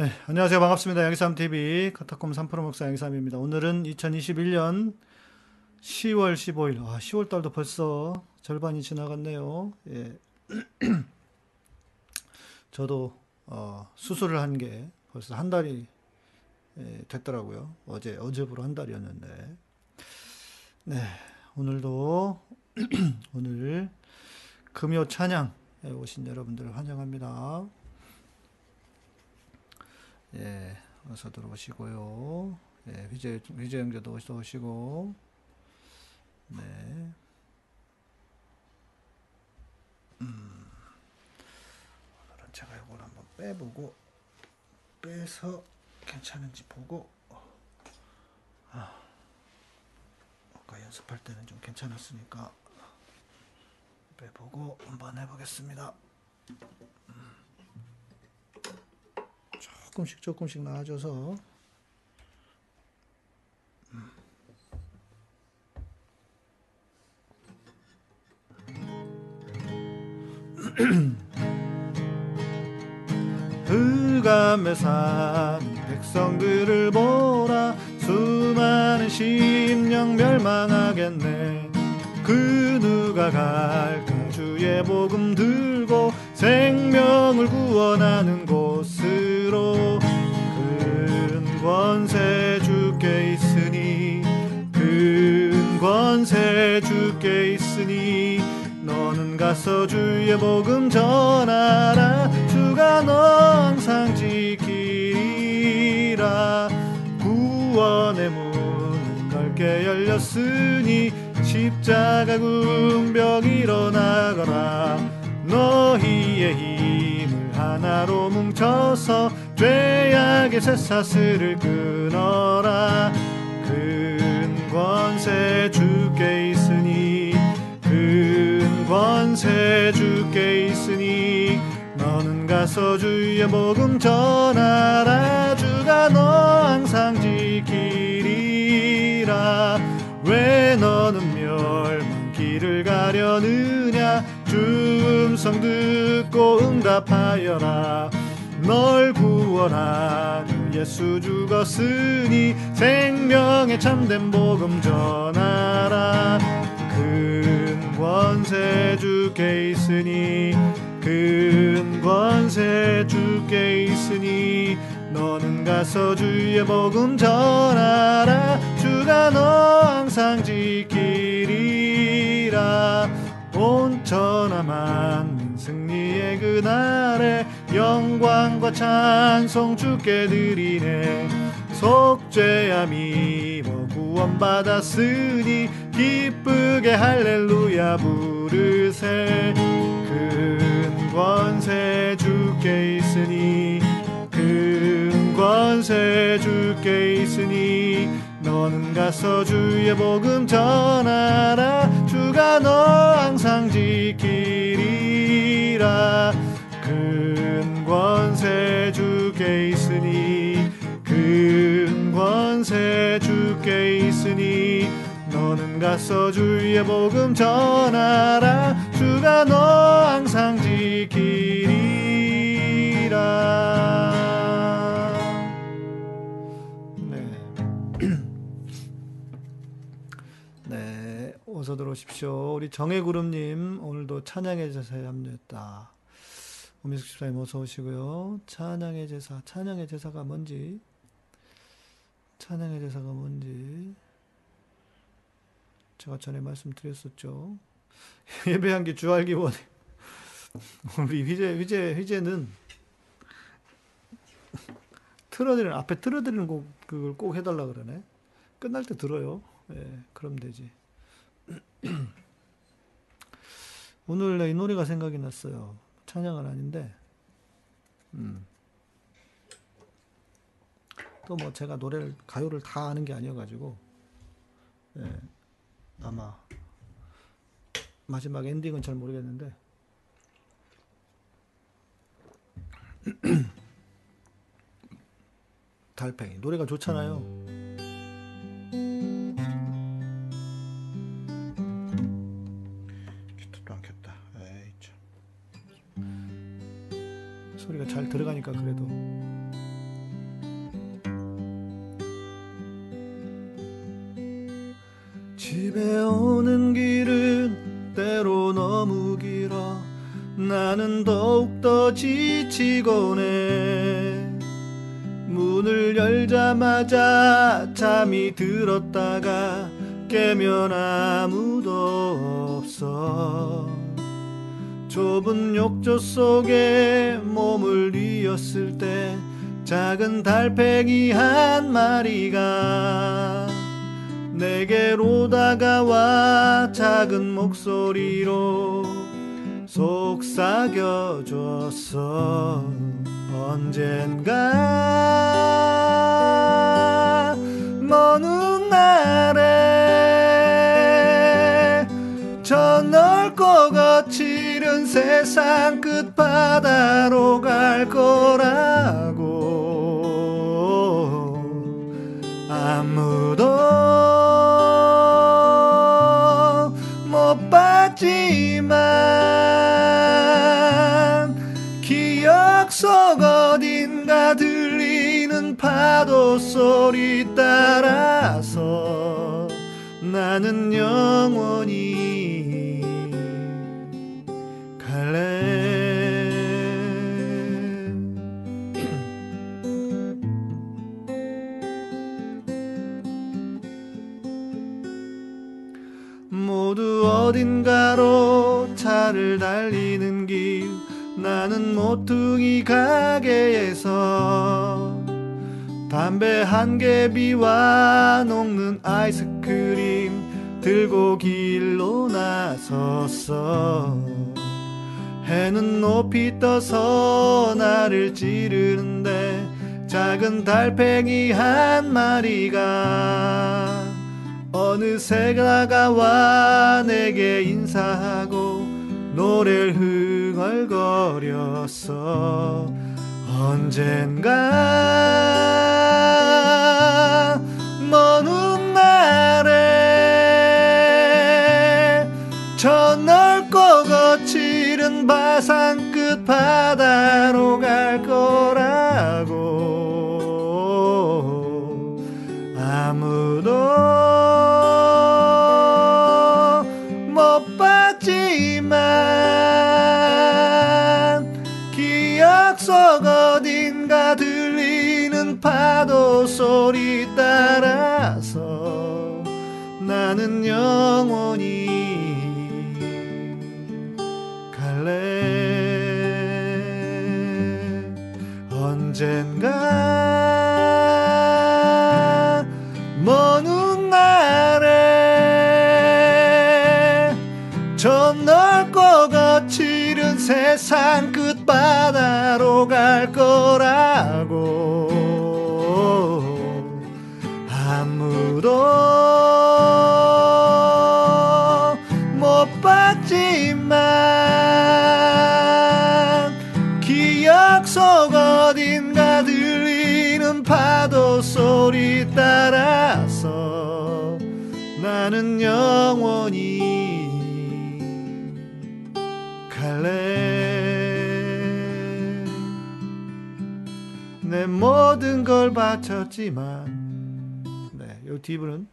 네, 안녕하세요. 반갑습니다. 양삼TV 카타콤 3프로 목사 양삼입니다. 오늘은 2021년 10월 15일. 아, 10월 달도 벌써 절반이 지나갔네요. 예. 저도 어, 수술을 한 게 벌써 한 달이 예, 됐더라고요. 어제 어제부로 한 달이었는데. 네, 오늘도 오늘 금요 찬양에 오신 여러분들을 환영합니다. 예, 어서 들어오시고요. 예, 휘재, 휘재 형제도 어서 오시고. 네. 음, 오늘은 제가 이걸 한번 빼보고, 빼서 괜찮은지 보고, 아, 아까 연습할 때는 좀 괜찮았으니까, 빼보고 한번 해보겠습니다. 조금씩 조금씩 나아져서. 흑암에 산 백성들을 보라 수많은 심령 멸망하겠네. 그 누가 갈까? 주의 복음 들고 생명을 구원하는 큰 권세 주께 있으니 큰 권세 주께 있으니 너는 가서 주의 복음 전하라. 주가 너 항상 지키리라. 구원의 문은 넓게 열렸으니 십자가 군병 일어나거라. 너희의 힘을 하나로 뭉쳐서 죄 악의 쇠사슬을 끊어라. 큰 권세 주께 있으니 큰 권세 주께 있으니 너는 가서 주의 복음 전하라. 주가 너 항상 지키리라. 왜 너는 멸망 길을 가려느냐? 주 음성 듣고 응답하여라. 널 구원하려 예수 죽었으니 생명의 참된 복음 전하라. 큰 권세 주께 있으니 큰 권세 주께 있으니 너는 가서 주의 복음 전하라. 주가 너 항상 지키리라. 온 천하 만민 승리의 그날에 영광과 찬송 주께 드리네. 속죄함 입어 구원받았으니 기쁘게 할렐루야 부르세. 큰 권세 주께 있으니 큰 권세 주께 있으니 너는 가서 주의 복음 전하라. 주가 너 항상 지키리라. 큰 권세 주께 있으니 큰 권세 주께 있으니 너는 가서 주의 복음 전하라 주가 너 항상 지키리라 네. 네, 어서 들어오십시오. 우리 정혜구름님 오늘도 찬양의 제사에 합류했다. 오미숙 집사님 어서 오시고요. 찬양의 제사, 찬양의 제사가 뭔지, 찬양의 제사가 뭔지 제가 전에 말씀드렸었죠. 예배한 게 주알기 원해. 우리 휘재 휘재 휘재는 틀어드리는 앞에 틀어드리는 곡 그걸 꼭 해달라 그러네. 끝날 때 들어요. 예, 그럼 되지. 오늘 이 노래가 생각이 났어요. 찬양은 아닌데, 음. 또 뭐 제가 노래를 가요를 다 아는 게 아니어가지고, 예, 아마 마지막 엔딩은 잘 모르겠는데. 달팽이 노래가 좋잖아요. 잘 들어가니까 그래도. 집에 오는 길은 때로 너무 길어. 나는 더욱더 지치곤 해. 문을 열자마자 잠이 들었다가 깨면 아무도 없어. 좁은 욕조 속에 몸을 뉘었을 때 작은 달팽이 한 마리가 내게로 다가와 작은 목소리로 속삭여줬어. 언젠가 먼 훗날에 저 넓고 거칠은 세상 끝바다로 갈 거라고. 아무도 못 봤지만 기억 속 어딘가 들리는 파도 소리 따라서 나는 영원히 나는 모퉁이 가게에서 담배 한 개비와 녹는 아이스크림 들고 길로 나섰어. 해는 높이 떠서 나를 찌르는데 작은 달팽이 한 마리가 어느새 다가와 내게 인사하고 노래를 흥얼거렸어 언젠가 먼 훗날에 저 넓고 거칠은 바산 끝 바다로 갈 거라 소리 따라서 나는 영원히 갈래. 언젠가 먼 훗날에 저 넓고 거칠은 세상 끝바다로 갈 거라고 바쳤지만 네, 요 뒷부분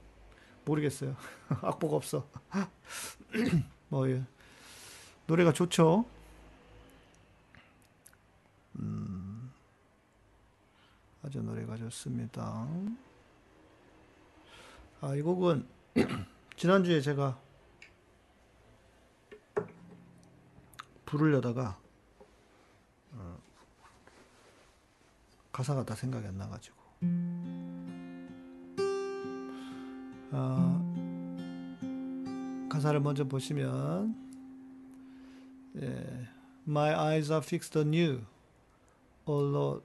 모르겠어요. 악보가 없어. 뭐 예. 노래가 좋죠. 음, 아주 노래가 좋습니다. 아, 이 곡은 지난주에 제가 부르려다가 어, 가사가 다 생각이 안 나가지고 아, 가사를 먼저 보시면 예, My eyes are fixed on you, O Lord,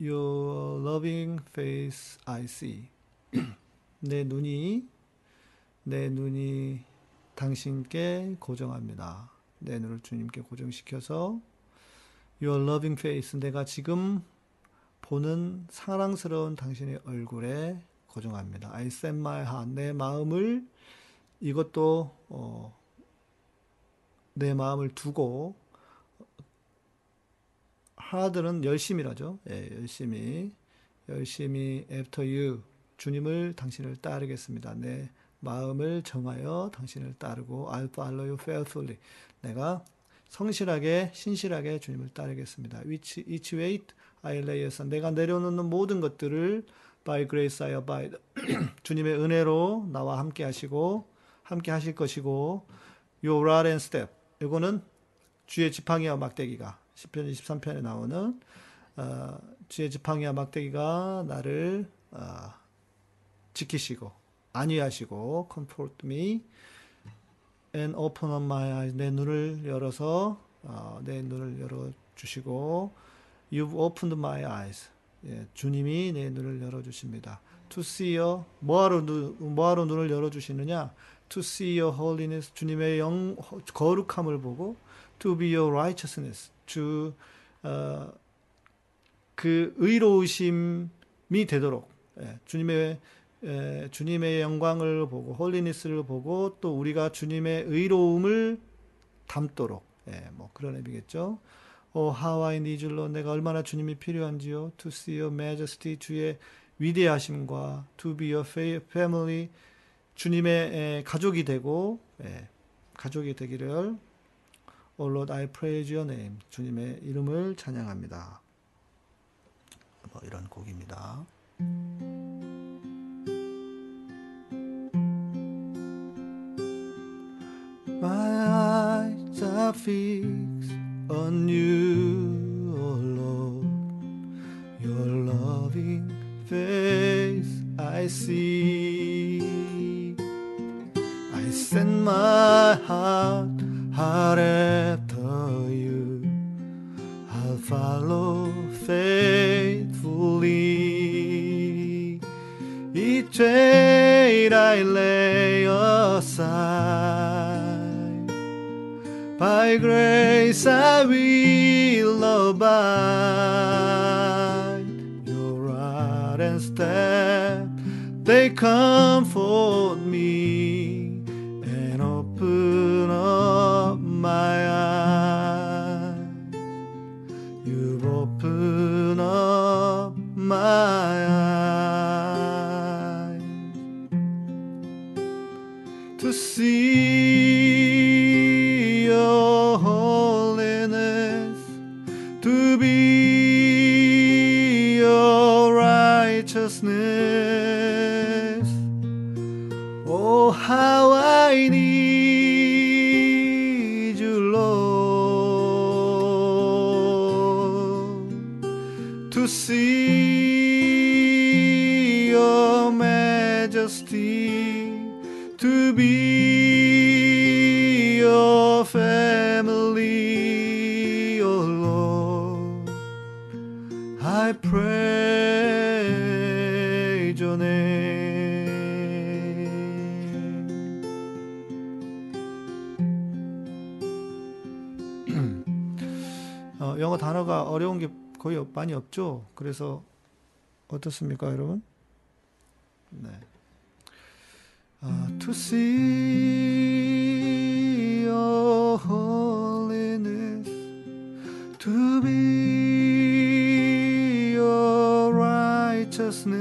your loving face I see. 내 눈이 내 눈이 당신께 고정합니다. 내 눈을 주님께 고정시켜서 Your loving face 내가 지금 보는 사랑스러운 당신의 얼굴에 고정합니다. I set my heart 내 마음을 이것도 어, 내 마음을 두고 하드는 열심이라죠. 예, 열심히 열심히 after you 주님을 당신을 따르겠습니다. 내 마음을 정하여 당신을 따르고 I'll follow you faithfully. 내가 성실하게 신실하게 주님을 따르겠습니다. Which each weight I lay aside. 내가 내려놓는 모든 것들을 by grace I abide. 주님의 은혜로 나와 함께 하시고 함께 하실 것이고 your rod and step. 이거는 주의 지팡이와 막대기가 시편 23편에 나오는 어, 주의 지팡이와 막대기가 나를 어, 지키시고 안위하시고 comfort me and open up my eyes 내 눈을 열어서 어, 내 눈을 열어 주시고 you've opened my eyes 예, 주님이 내 눈을 열어 주십니다. to see your 뭐하러 눈 뭐하러 눈을 열어 주시느냐? to see your holiness 주님의 영 거룩함을 보고 to be your righteousness 주 어, 그 의로우심이 되도록 예, 주님의 예, 주님의 영광을 보고 홀리니스를 보고 또 우리가 주님의 의로움을 담도록 예, 뭐 그런 의미겠죠. 오 how I need you, Lord. 내가 얼마나 주님이 필요한지요. To see your majesty 주의 위대하심과 to be your family 주님의 에, 가족이 되고 예, 가족이 되기를 Oh Lord, I praise your name. 주님의 이름을 찬양합니다. 뭐 이런 곡입니다. My eyes are fixed on you, O Lord. Your loving face I see. I send my heart, heart after you. I'll follow faithfully. Each day I lay By grace I will abide. Your rod and staff, they comfort 없죠. 그래서 어떻습니까, 여러분? 네. 아, to see your holiness, to be your righteousness.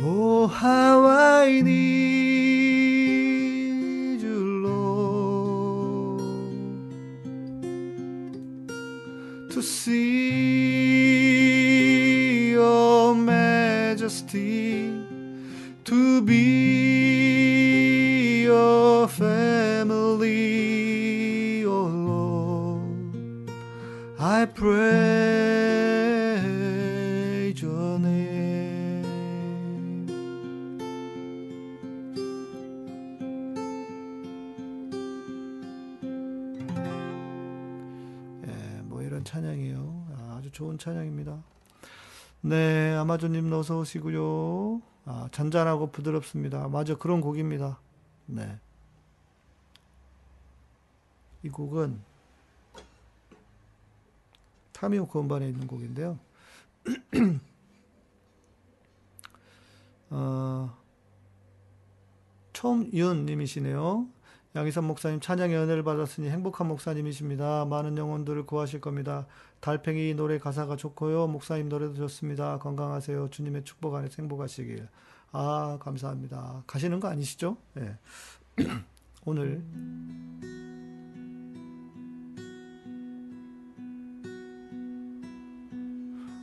Oh, how I need 아마존님 어서 오시고요. 아, 잔잔하고 부드럽습니다. 맞아, 그런 곡입니다. 네. 이 곡은 타미오크 음반에 있는 곡인데요. 어, 첨윤님이시네요. 양희선 목사님 찬양의 은혜를 받았으니 행복한 목사님이십니다. 많은 영혼들을 구하실 겁니다. 달팽이 노래 가사가 좋고요. 목사님 노래도 좋습니다. 건강하세요. 주님의 축복 안에서 행복하시길. 아, 감사합니다. 가시는 거 아니시죠? 예. 오늘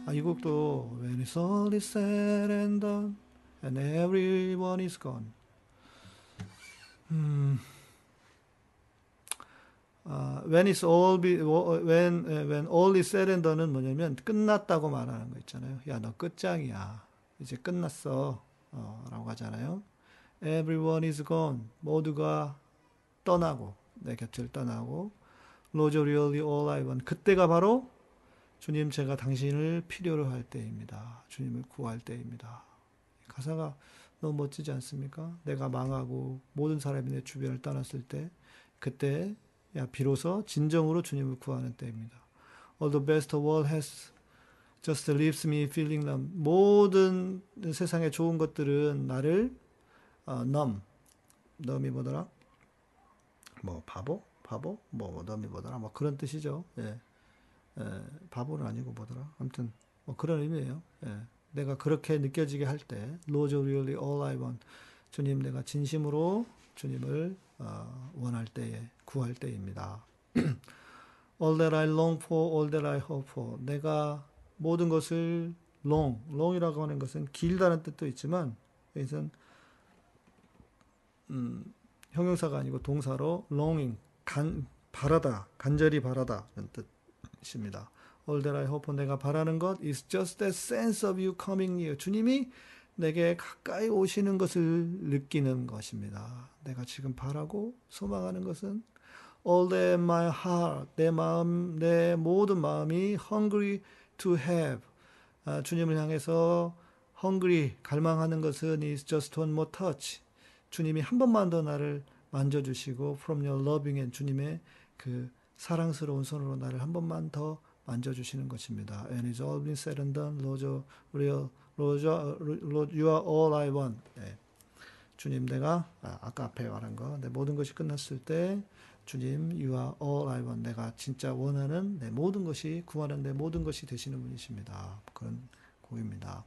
아, 이 곡도 When it's all is said and done and everyone is gone. 음, 아, when it's all be, when when all is said and done은 뭐냐면 끝났다고 말하는 거 있잖아요. 야, 너 끝장이야. 이제 끝났어. 어, 라고 하잖아요. Everyone is gone. 모두가 떠나고 내 곁을 떠나고 Lord, really all I want. 그때가 바로 주님 제가 당신을 필요로 할 때입니다. 주님을 구할 때입니다. 가사가 너무 멋지지 않습니까? 내가 망하고 모든 사람이 내 주변을 떠났을 때 그때 야 비로소 진정으로 주님을 구하는 때입니다. All the best of all has just leaves me feeling numb. 모든 세상의 좋은 것들은 나를 어, numb. numb이 뭐더라? 뭐 바보? 바보? 뭐, 뭐 numb이 뭐더라? 뭐 그런 뜻이죠. 예. 예, 바보는 아니고 뭐더라? 아무튼 뭐 그런 의미예요. 예. 내가 그렇게 느껴지게 할 때, Lord, really all I want. 주님, 내가 진심으로 주님을 어, 원할 때에, 구할 때입니다. all that I long for, all that I hope for. 내가 모든 것을 long, long이라고 하는 것은 길다는 뜻도 있지만, 여기서는 음, 형용사가 아니고 동사로 longing, 간, 바라다, 간절히 바라다는 뜻입니다. All that I hope for 내가 바라는 것 is just that sense of you coming near. 주님이 내게 가까이 오시는 것을 느끼는 것입니다. 내가 지금 바라고 소망하는 것은 all that my heart, 내 마음, 내 모든 마음이 hungry to have. 아, 주님을 향해서 hungry, 갈망하는 것은 is just one more touch. 주님이 한 번만 더 나를 만져주시고 from your loving hand 주님의 그 사랑스러운 손으로 나를 한 번만 더 만져주시는 것입니다. And it's all been said and done. Lord, real, Lord, Lord, you are all I want. 네. 주님, 내가 아, 아까 앞에 말한 거, 내 모든 것이 끝났을 때 주님, you are all I want. 내가 진짜 원하는 내 모든 것이 구하는 내 모든 것이 되시는 분이십니다. 그런 곡입니다.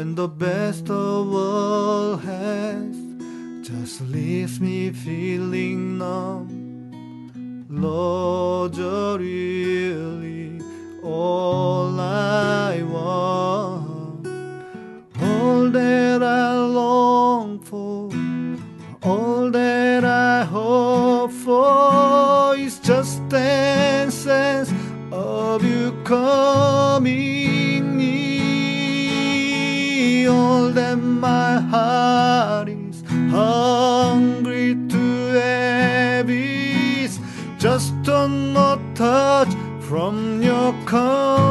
When the best of all has just leaves me feeling numb, Lord, you're really all I want. from your call.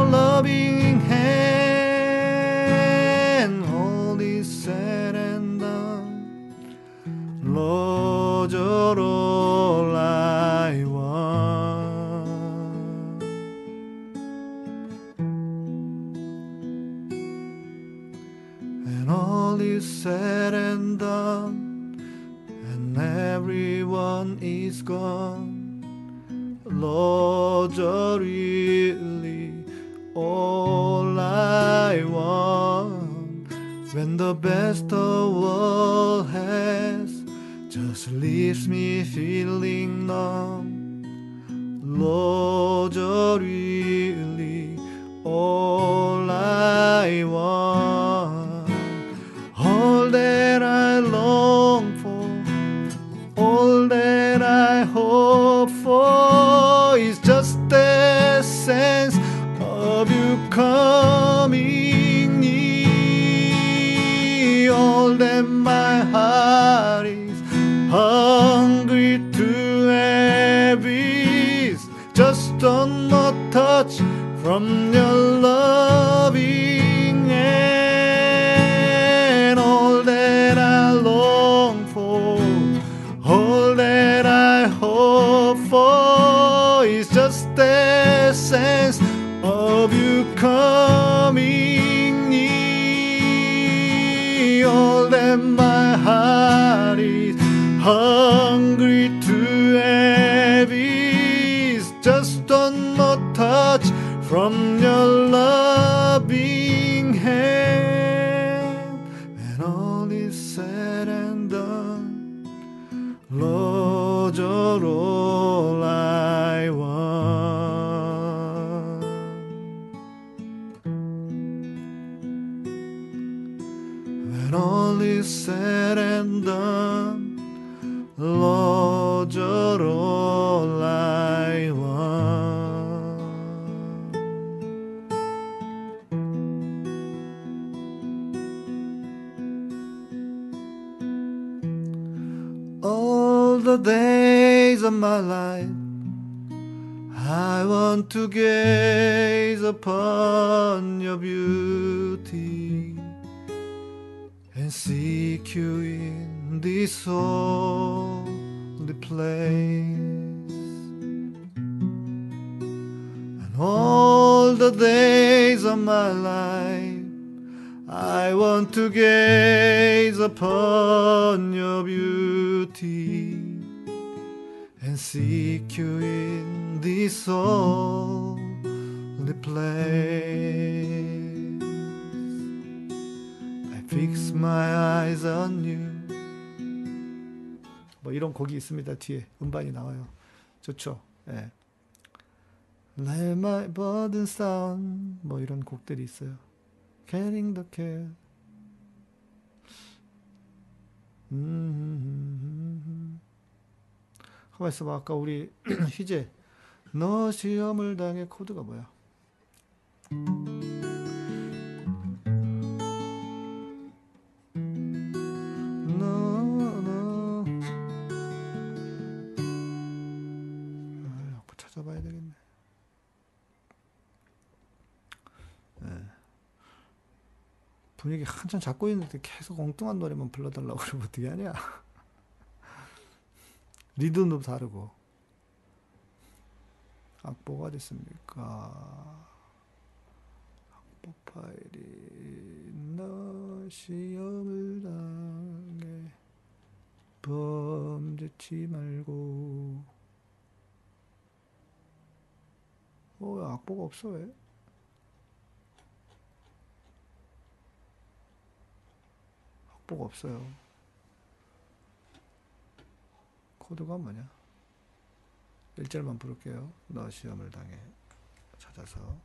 The best of all has just leaves me feeling numb. Lord, you're really all I want. All that I long for, all that I hope for is just the sense of you coming That my heart is hungry to is just one more touch from your to gaze upon your beauty and seek you in this holy place. And all the days of my life, I want to gaze upon your beauty and seek you in this holy place. I fix my eyes on you. 뭐 이런 곡이 있습니다. 뒤에 음반이 나와요. 좋죠. 예. Let my burden down 뭐 이런 곡들이 있어요. Carrying the care. 음. 가만 있어봐. 아까 우리 희재 너 시험을 당해 코드가 뭐야? 아. 예. 분위기 한참 잡고 있는데 계속 엉뚱한 노래만 불러달라고 그러면 어떻게 하냐? 리듬도 다르고. 악보가 어디 있습니까? 악보 파일이 너 시험을 당해 범죄치 말고 어 악보가 없어 왜? 악보가 없어요. 코드가 뭐냐? 1절만 부를게요. 너 시험을 당해. 찾아서.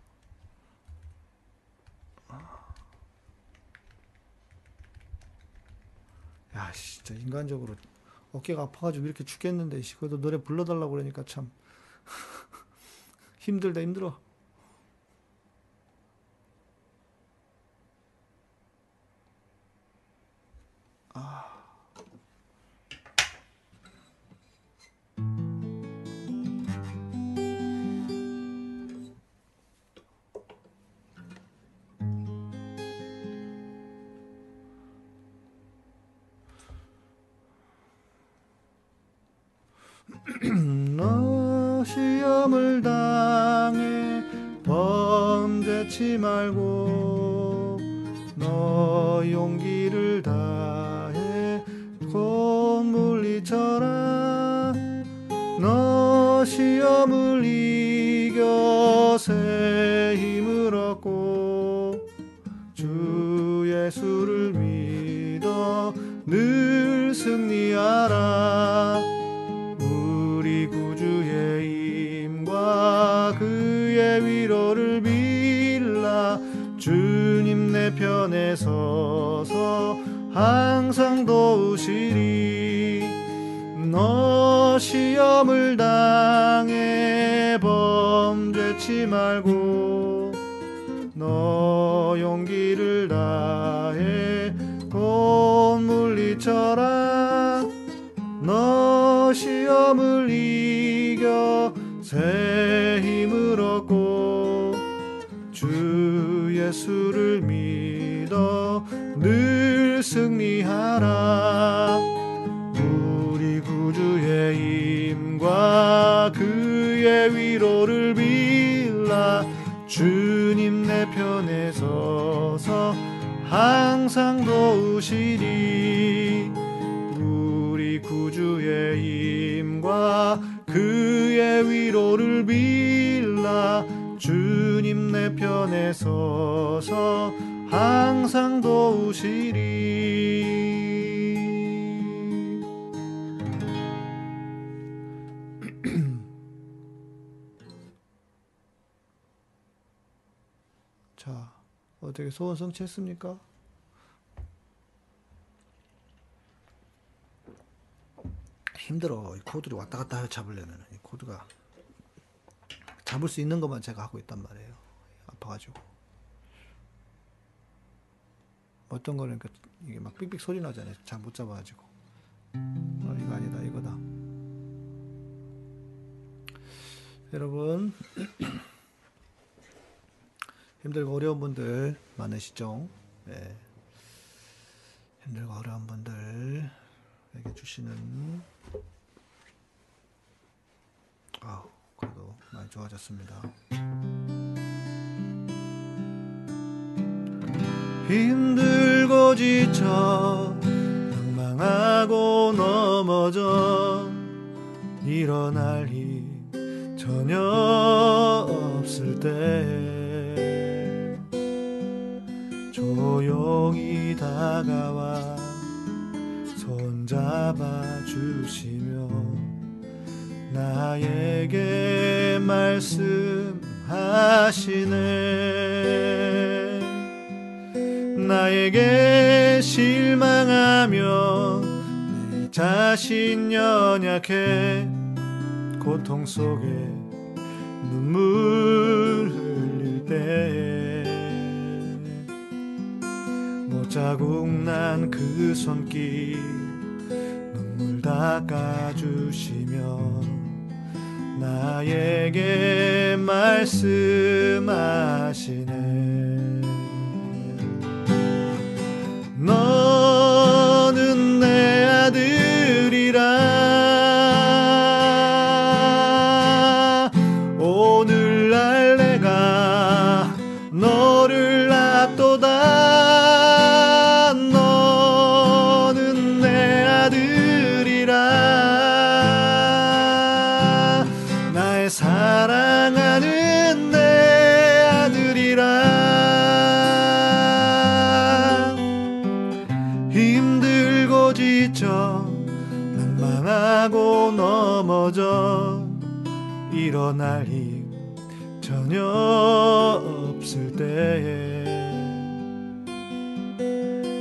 야, 씨, 진짜 인간적으로 어깨가 아파가지고 이렇게 죽겠는데, 씨, 그래도 노래 불러달라고 그러니까 참. 힘들다 힘들어. 너 시험을 당해 범죄치 말고 너 용기를 다해 곧 물리쳐라. 너 시험을 이겨 새 힘을 얻고 주 예수를 믿어 늘 승리하라 편에 서서 항상 도우시리. 너 시험을 당해 범죄치 말고 항상 도우시리. 우리 구주의 주의 임과 그의 위로를 빌라. 주님 내 편에 서서 항상 도우시리 어떻게 소원 성취했습니까? 힘들어. 이 코드를 왔다 갔다 잡으려면 이 코드가 잡을 수 있는 것만 제가 하고 있단 말이에요. 아파가지고 어떤 거는 그 이게 막 삑삑 소리 나잖아요. 잘 못 잡아가지고 어, 이거 아니다 이거다. 여러분 힘들고 어려운 분들 많으시죠? 네. 힘들고 어려운 분들에게 주시는 아 그래도 많이 좋아졌습니다. 힘들고 지쳐 망망하고 넘어져 일어날 힘 전혀 없을 때 다가와 손잡아 주시며 나에게 말씀하시네. 나에게 실망하며 내 자신 연약해 고통 속에 자국 난 그 손길 눈물 닦아주시며 나에게 말씀하시 일어날 힘 전혀 없을 때에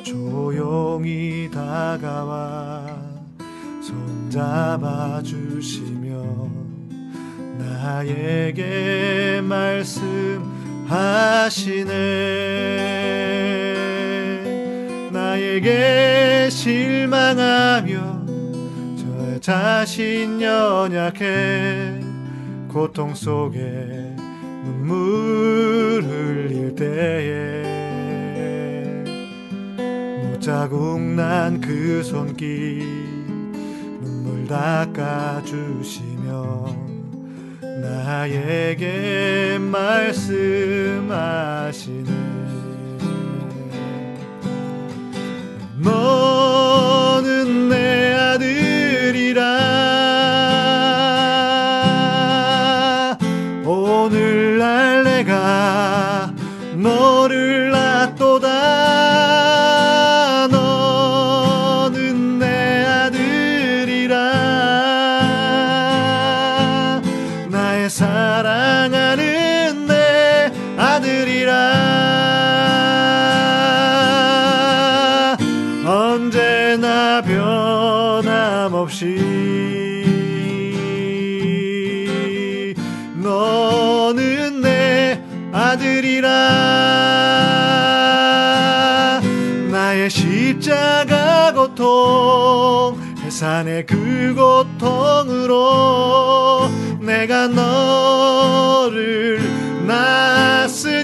조용히 다가와 손잡아 주시며 나에게 말씀하시네. 나에게 실망하며 저 자신 연약해 고통 속에 눈물 흘릴 때에 무자국 난 그 손길 눈물 닦아주시며 나에게 말씀하시네 너는 내 언제나 변함없이 너는 내 아들이라. 나의 십자가 고통 해산의 그 고통으로 내가 너를 낳았으니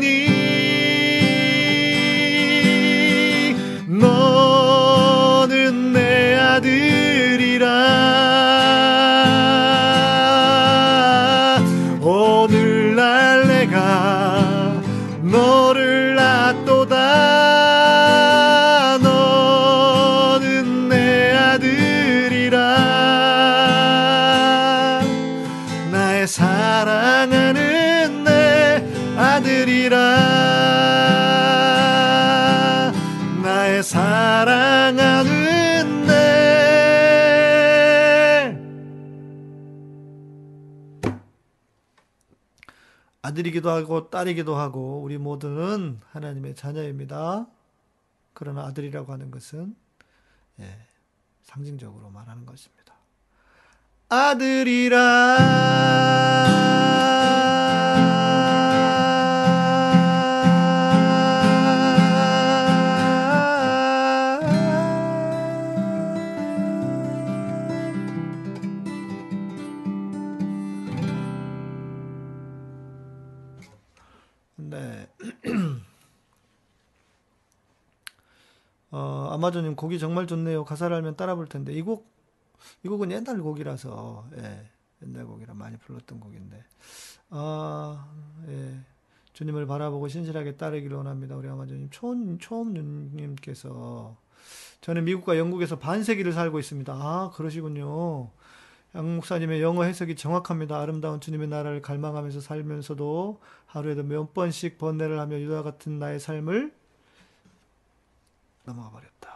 아들이기도 하고 딸이기도 하고 우리 모두는 하나님의 자녀입니다. 그러나 아들이라고 하는 것은 예, 상징적으로 말하는 것입니다. 아들이라 아마존님 곡이 정말 좋네요. 가사를 알면 따라 볼 텐데 이 곡, 이 곡은 옛날 곡이라서 예, 옛날 곡이라 많이 불렀던 곡인데 아, 예. 주님을 바라보고 신실하게 따르기를 원합니다. 우리 아마존님 초음 초음님께서 저는 미국과 영국에서 반세기를 살고 있습니다. 아, 그러시군요. 양 목사님의 영어 해석이 정확합니다. 아름다운 주님의 나라를 갈망하면서 살면서도 하루에도 몇 번씩 번뇌를 하며 유다 같은 나의 삶을 넘어가 버렸다.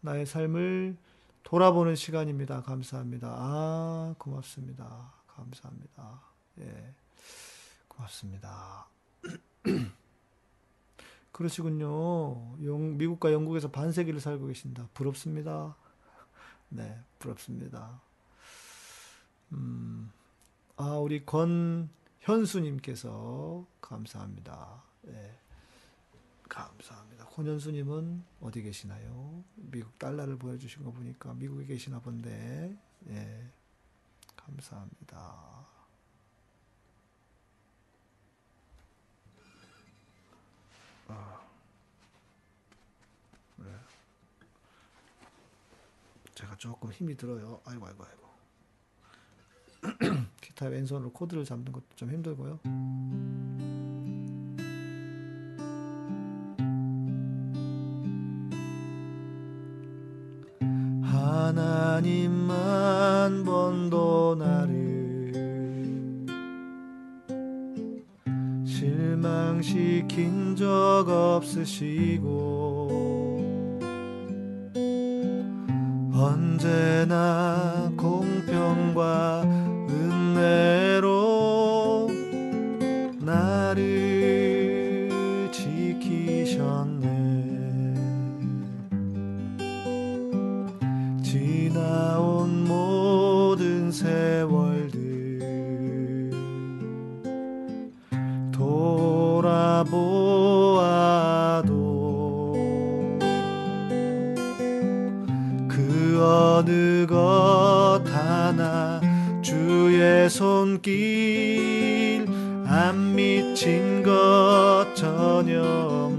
나의 삶을 돌아보는 시간입니다. 감사합니다. 아, 고맙습니다. 감사합니다. 예, 고맙습니다. 그러시군요. 영, 미국과 영국에서 반세기를 살고 계신다. 부럽습니다. 네, 부럽습니다. 음, 아, 우리 권현수님께서 감사합니다. 네, 감사합니다. 권현수님은 어디 계시나요? 미국 달러를 보여주신 거 보니까 미국에 계시나 본데, 예, 감사합니다. 아, 네. 제가 조금 힘이 들어요. 아이고, 아이고, 아이고. 기타 왼손으로 코드를 잡는 것도 좀 힘들고요. 하나님만 번도 나를 실망시킨 적 없으시고 언제나 공평과 은혜로 돌아보아도 그 어느 것 하나 주의 손길 안 미친 것 전혀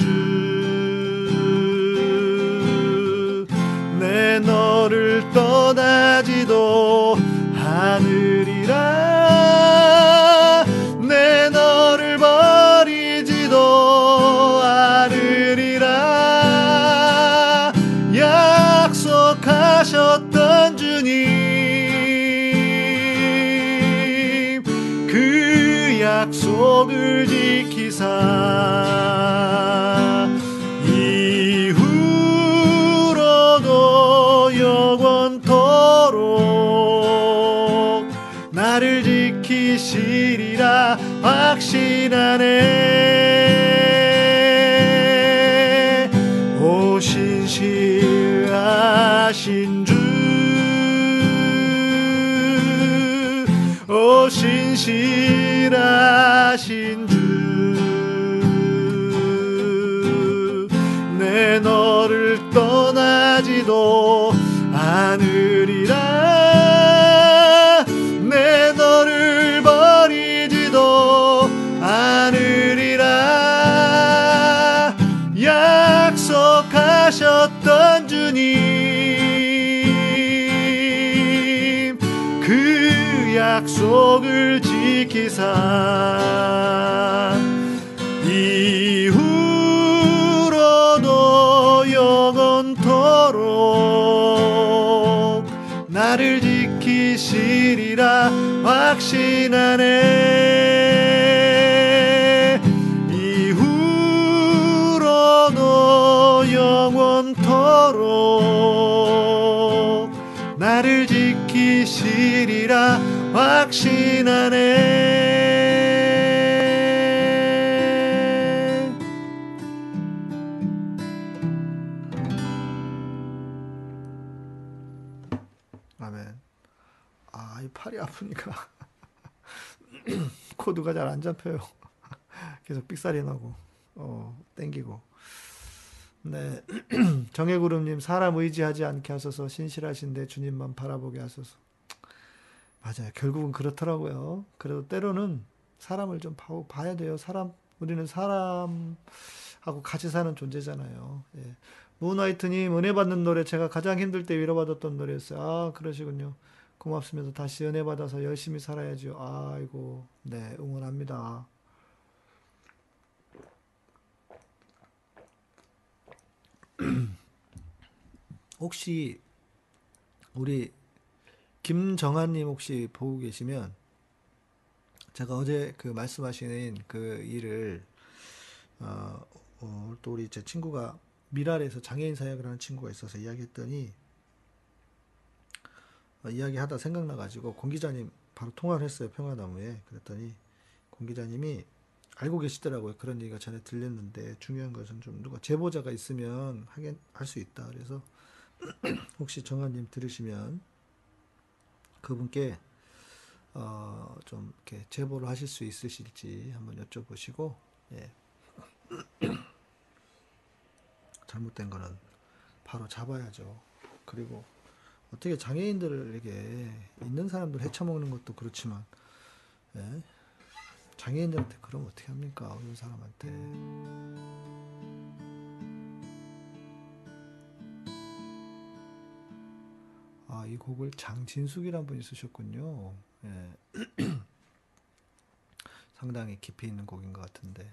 주, 내 너를 떠나지도 약속을 확 지키사. 이후로도 영원토록 나를 지키시리라 확신하네 아, 아프니까 코드가 잘 안 잡혀요. 계속 삑사리 나고, 어, 땡기고. 네. 정혜구름님, 사람 의지하지 않게 하소서, 신실하신데 주님만 바라보게 하소서. 맞아요. 결국은 그렇더라고요. 그래도 때로는 사람을 좀 봐, 봐야 돼요. 사람, 우리는 사람하고 같이 사는 존재잖아요. 예. 문화이트님, 은혜 받는 노래 제가 가장 힘들 때 위로받았던 노래였어요. 아, 그러시군요. 고맙습니다. 다시 은혜 받아서 열심히 살아야죠. 아이고, 네, 응원합니다. 혹시 우리 김정한님 혹시 보고 계시면 제가 어제 그 말씀하신 그 일을 어, 어, 또 우리 제 친구가 미랄에서 장애인 사역을 하는 친구가 있어서 이야기했더니 어, 이야기하다 생각나가지고 공 기자님 바로 통화를 했어요 평화나무에 그랬더니 공 기자님이 알고 계시더라고요 그런 얘기가 전에 들렸는데 중요한 것은 좀 누가 제보자가 있으면 하긴 할 수 있다 그래서 혹시 정한님 들으시면 그분께 어, 좀 이렇게 제보를 하실 수 있으실지 한번 여쭤보시고 예. 잘못된 거는 바로 잡아야죠. 그리고 어떻게 장애인들에게 있는 사람들 헤쳐먹는 것도 그렇지만 예? 장애인들한테 그러면 어떻게 합니까? 없는 사람한테. 아, 이 곡을 장진숙이란 분이 쓰셨군요. 예. 상당히 깊이 있는 곡인 것 같은데.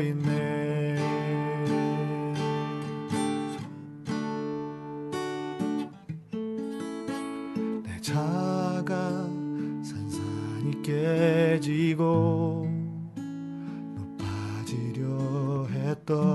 있네. 내 자가 산산이 깨지고 높아지려 했던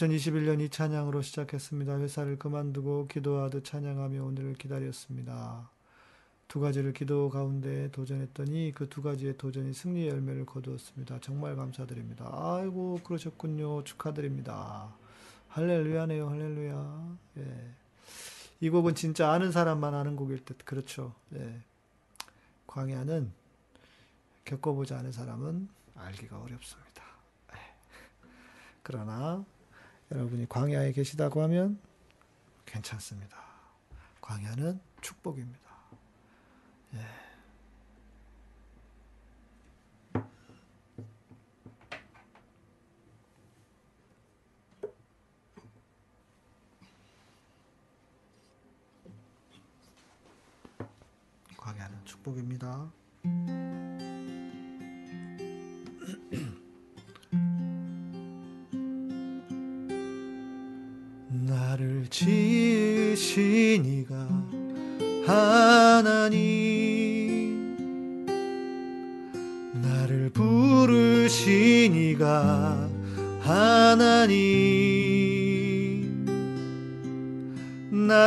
2021년 이 찬양으로 시작했습니다. 회사를 그만두고 기도하듯 찬양하며 오늘을 기다렸습니다. 두 가지를 기도 가운데 도전했더니 그 두 가지의 도전이 승리의 열매를 거두었습니다. 정말 감사드립니다. 아이고 그러셨군요. 축하드립니다. 할렐루야네요. 할렐루야. 예. 이 곡은 진짜 아는 사람만 아는 곡일 듯 그렇죠. 예. 광야는 겪어보지 않은 사람은 알기가 어렵습니다. 예. 그러나 여러분이 광야에 계시다고 하면 괜찮습니다. 광야는 축복입니다. 예. 광야는 축복입니다.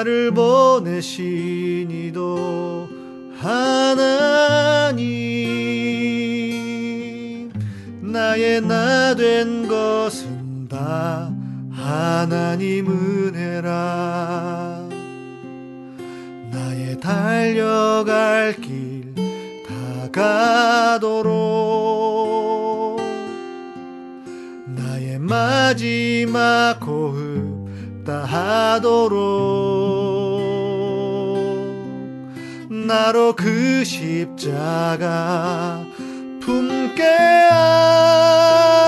나를 보내시니도 하나님. 나의 나 된 것은 다 하나님 은혜라. 나의 달려갈 길 다가도록. 나의 마지막 호흡 다 하도록. 바로 그 십자가 품게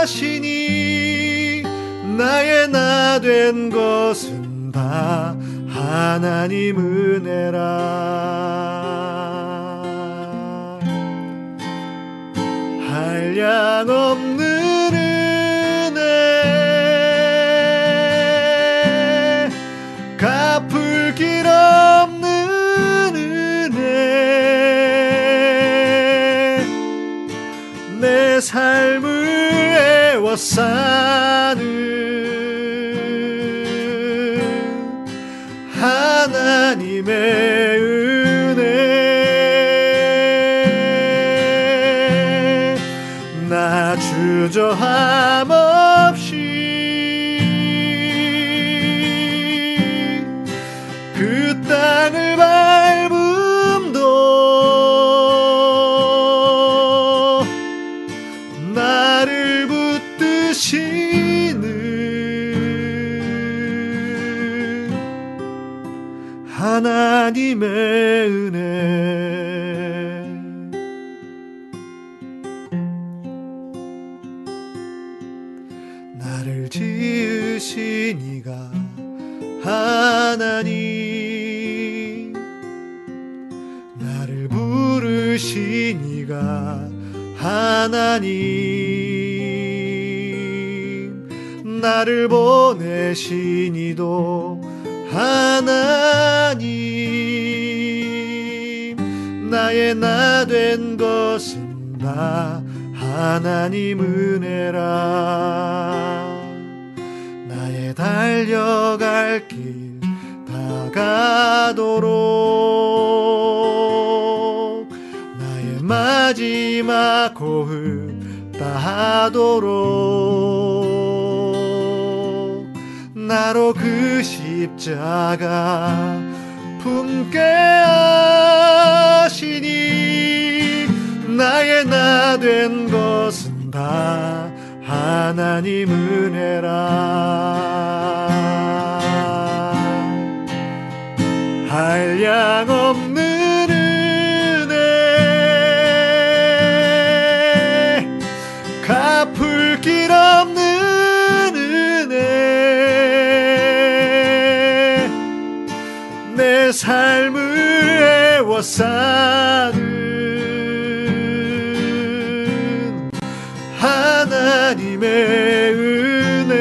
하시니 나의 나 된 것은 다 하나님 은혜라. the sun. 하나님의 은혜.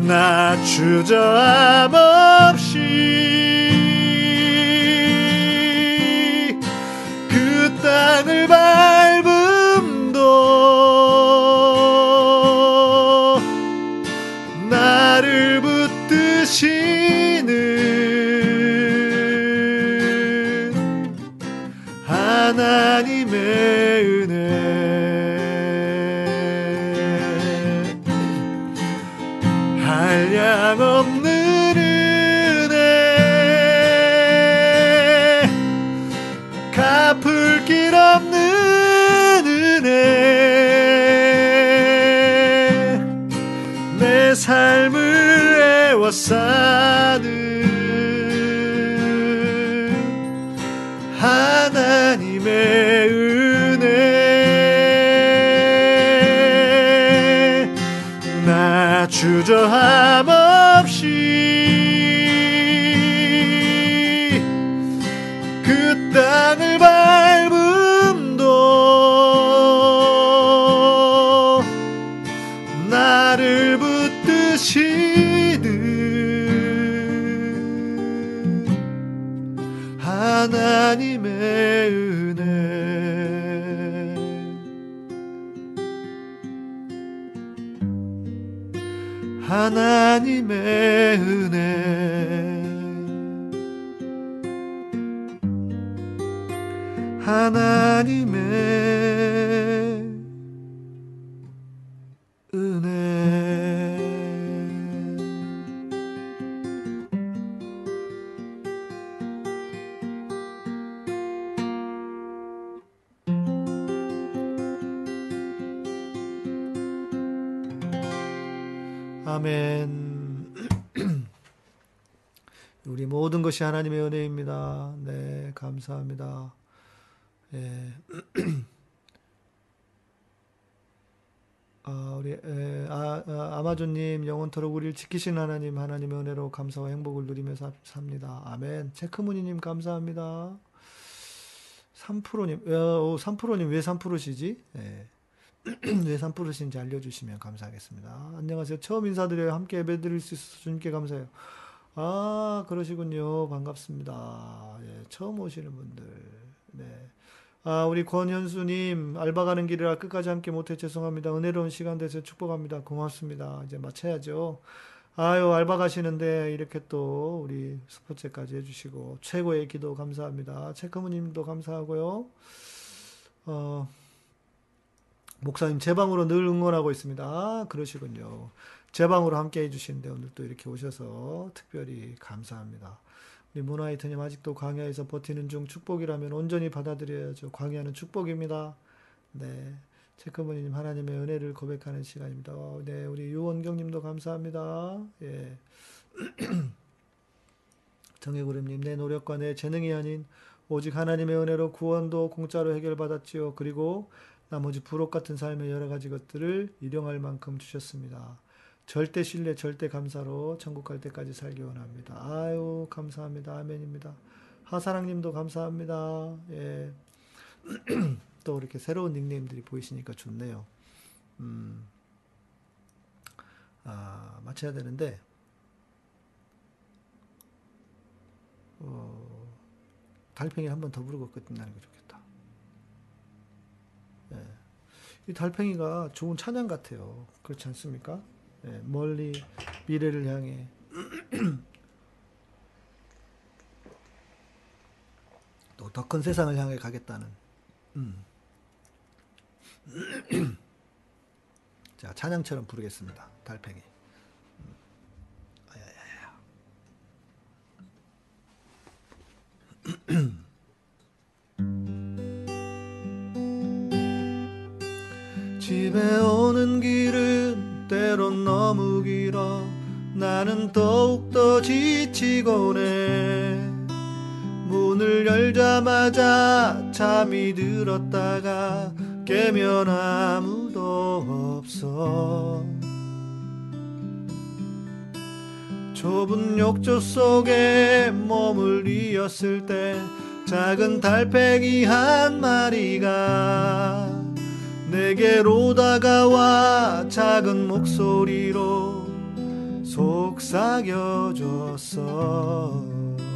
나 주저함 아멘. 우리 모든 것이 하나님의 은혜입니다. 네, 감사합니다. 예. 아, 우리 에, 아, 아, 마존님 영원토록 우리를 지키신 하나님 하나님의 은혜로 감사와 행복을 누리며 삽 니다. 아멘. 체크무니님 감사합니다. 3%님, 어, 3%님 왜 3%시지? 예. 왜 3%신지 알려주시면 감사하겠습니다. 안녕하세요. 처음 인사드려요. 함께 예배 드릴 수 있어서 주님께 감사해요. 아, 그러시군요. 반갑습니다. 예, 처음 오시는 분들. 네. 아, 우리 권현수님, 알바 가는 길이라 끝까지 함께 못해 죄송합니다. 은혜로운 시간 되서 축복합니다. 고맙습니다. 이제 마쳐야죠. 아유, 알바 가시는데 이렇게 또 우리 스포츠까지 해주시고, 최고의 기도 감사합니다. 체크무님도 감사하고요. 어, 목사님 제 방으로 늘 응원하고 있습니다. 아, 그러시군요. 제 방으로 함께 해주시는데 오늘 또 이렇게 오셔서 특별히 감사합니다. 우리 문화이트님 아직도 광야에서 버티는 중 축복이라면 온전히 받아들여야죠. 광야는 축복입니다. 네. 체크머니님 하나님의 은혜를 고백하는 시간입니다. 어, 네, 우리 유원경님도 감사합니다. 예. 정혜구름님 내 노력과 내 재능이 아닌 오직 하나님의 은혜로 구원도 공짜로 해결받았지요. 그리고 나머지 부록 같은 삶의 여러 가지 것들을 일용할 만큼 주셨습니다. 절대 신뢰, 절대 감사로 천국 갈 때까지 살기 원합니다. 아유, 감사합니다. 아멘입니다. 하사랑님도 감사합니다. 예. 또 이렇게 새로운 닉네임들이 보이시니까 좋네요. 음, 아, 마쳐야 되는데, 어, 달팽이 한 번 더 부르고 끝나는 게 좋겠다. 예. 이 달팽이가 좋은 찬양 같아요. 그렇지 않습니까? 예, 멀리 미래를 향해 또 더 큰 세상을 향해 가겠다는 음. 자 찬양처럼 부르겠습니다. 달팽이. 음. 집에 오는 길은 때론 너무 길어. 나는 더욱더 지치곤 해. 문을 열자마자 잠이 들었다가 깨면 아무도 없어. 좁은 욕조 속에 이었을 때 작은 달팽이 한 마리가 내게로 다가와 작은 목소리로 속삭여줬어.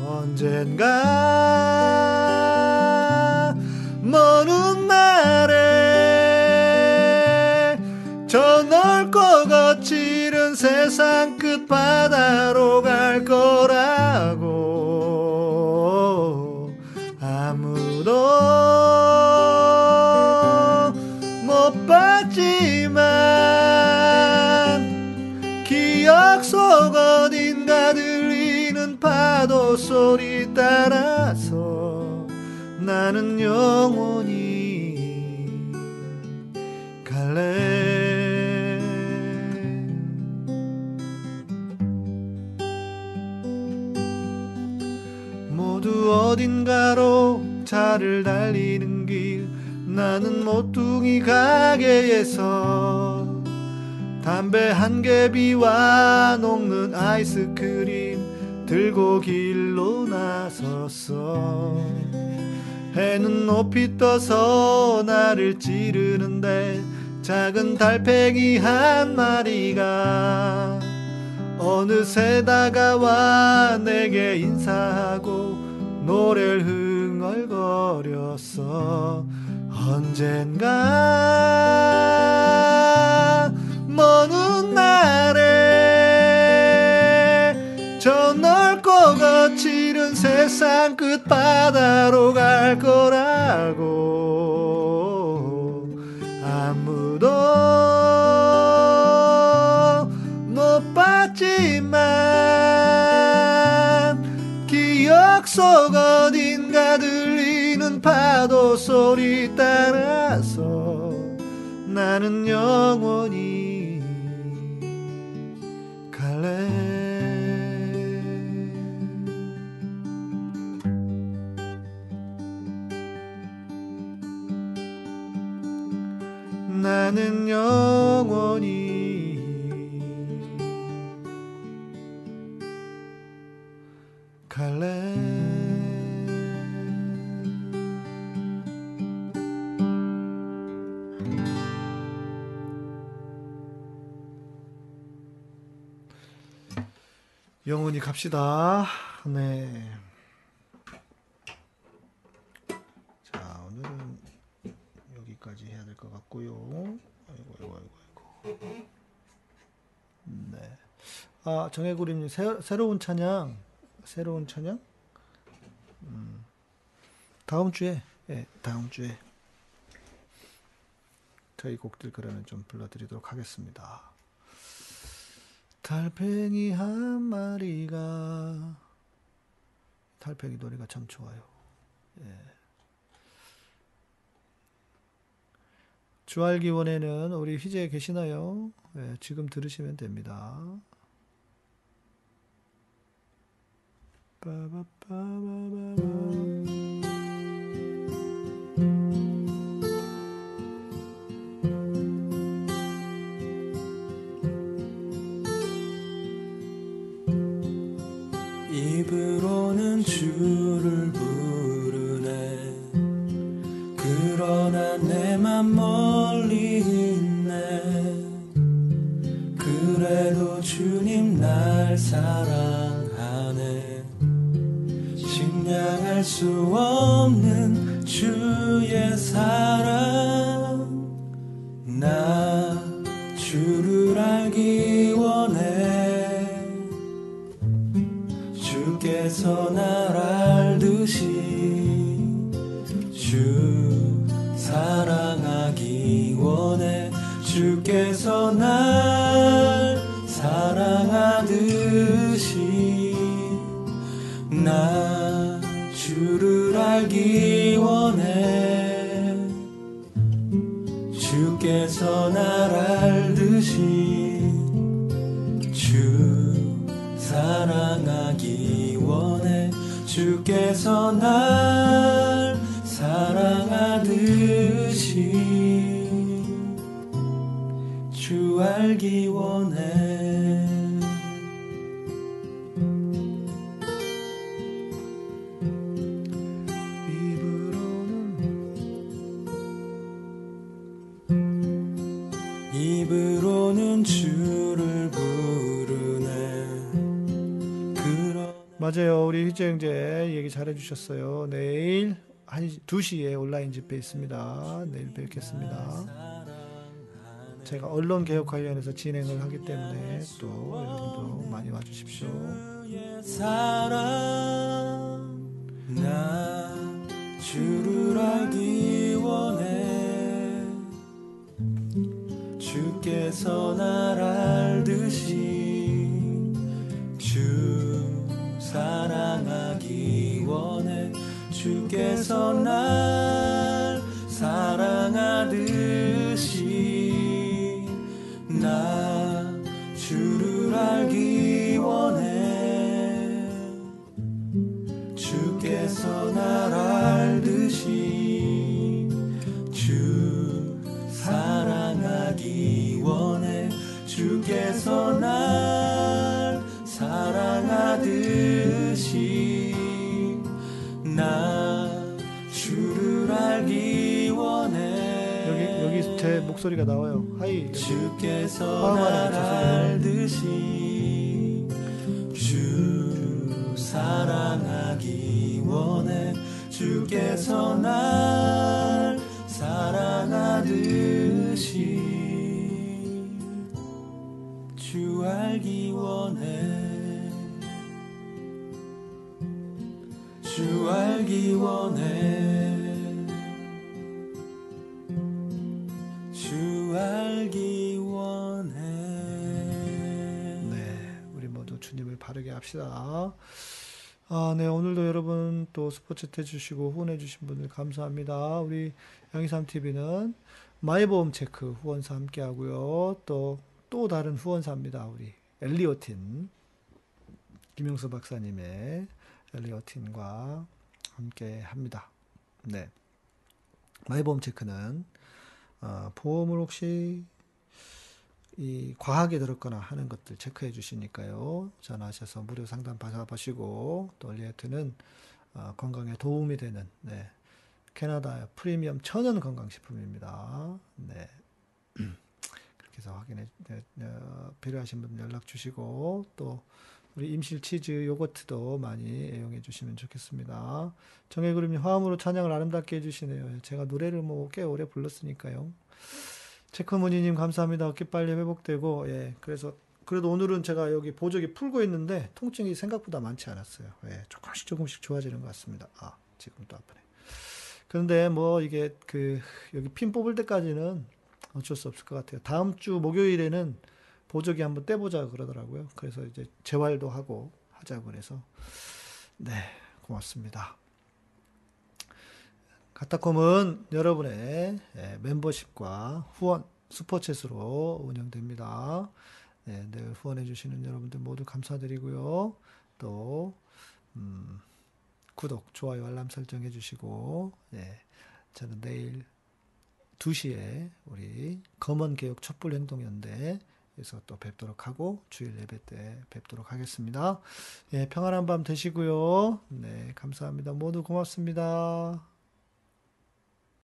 언젠가 먼 훗날에 저 넓고 거칠은 세상 끝바다로 갈거 소리 따라서 나는 영원히 갈래. 모두 어딘가로 차를 달리는 길 나는 모퉁이 가게에서 담배 한 개비와 녹는 아이스크림 들고 길로 나섰어. 해는 높이 떠서 나를 찌르는데 작은 달팽이 한 마리가 어느새 다가와 내게 인사하고 노래를 흥얼거렸어. 언젠가 세상 끝바다로 갈 거라 있다고 아무도 못 봤지만 기억 속 어딘가 들리는 파도 소리 따라서 나는 영원히 나는 영원히 갈래 영원히 갑시다. 네. 아, 정혜구리님, 새, 새로운 찬양, 새로운 찬양? 음, 다음 주에, 예, 다음 주에 저희 곡들 그러면 좀 불러드리도록 하겠습니다. 달팽이 한 마리가 달팽이 노래가 참 좋아요. 예. 주알기원에는 우리 휘재 계시나요? 예, 지금 들으시면 됩니다. 빠바빠바바바. 입으로는 주를 부르네. 그러나 내 맘 멀리 있네. 그래도 주님 날 사랑 식량할 수 없는 주의 사랑 주 알기 원해 입으로는 입으로는 주를 부르네 맞아요. 우리 휘재 형제 얘기 잘 해 주셨어요. 내일 한 2시에 온라인 집회 있습니다. 내일 뵙겠습니다. 제가 언론 개혁 관련해서 진행을 하기 때문에 또 여러분도 많이 와 주십시오. 주의 사랑 나 주를 알기 원해 주께서 날 알듯이 주 사랑하기 원해 주께서 날 주께서 날 알듯이 주 사랑하기 원해 주께서 날 사랑하듯이 나 주를 알기 원해 여기 여기 제 목소리가 나와요. 하이. 주께서 날거 알듯이 주 사랑하기 구원해. 주께서 날 사랑하듯이 주 알기 원해. 주 알기 원해. 주 알기 원해. 네 우리 모두 주님을 바르게 합시다. 아, 네, 오늘도 여러분 또 스포츠 해주시고 후원해주신 분들 감사합니다. 우리 양이삼TV는 마이보험 체크 후원사 함께 하고요. 또, 또 다른 후원사입니다. 우리 엘리오틴. 김용수 박사님의 엘리오틴과 함께 합니다. 네. 마이보험 체크는, 어, 보험을 혹시 이 과하게 들었거나 하는 것들 체크해 주시니까요. 전화하셔서 무료 상담 받아보시고 또 엘리어트는 어, 건강에 도움이 되는 네. 캐나다 프리미엄 천연 건강식품입니다. 네. 그렇게 해서 확인해 네, 어, 필요하신 분 연락 주시고 또 우리 임실 치즈 요거트도 많이 애용해 주시면 좋겠습니다. 정혜그룹님 화음으로 찬양을 아름답게 해주시네요. 제가 노래를 뭐 꽤 오래 불렀으니까요. 체크무니님 감사합니다. 어깨 빨리 회복되고 예 그래서 그래도 오늘은 제가 여기 보조기 풀고 있는데 통증이 생각보다 많지 않았어요. 예 조금씩 조금씩 좋아지는 것 같습니다. 아 지금 또 아프네. 그런데 뭐 이게 그 여기 핀 뽑을 때까지는 어쩔 수 없을 것 같아요. 다음 주 목요일에는 보조기 한번 떼보자 그러더라고요. 그래서 이제 재활도 하고 하자고 그래서 네 고맙습니다. 카타콤은 여러분의 예, 멤버십과 후원, 슈퍼챗으로 운영됩니다. 네, 늘 후원해주시는 여러분들 모두 감사드리고요. 또, 음, 구독, 좋아요, 알람 설정 해주시고, 네, 저는 내일 2시에 우리 검언개혁 촛불행동연대에서 또 뵙도록 하고, 주일 예배 때 뵙도록 하겠습니다. 예, 평안한 밤 되시고요. 네, 감사합니다. 모두 고맙습니다.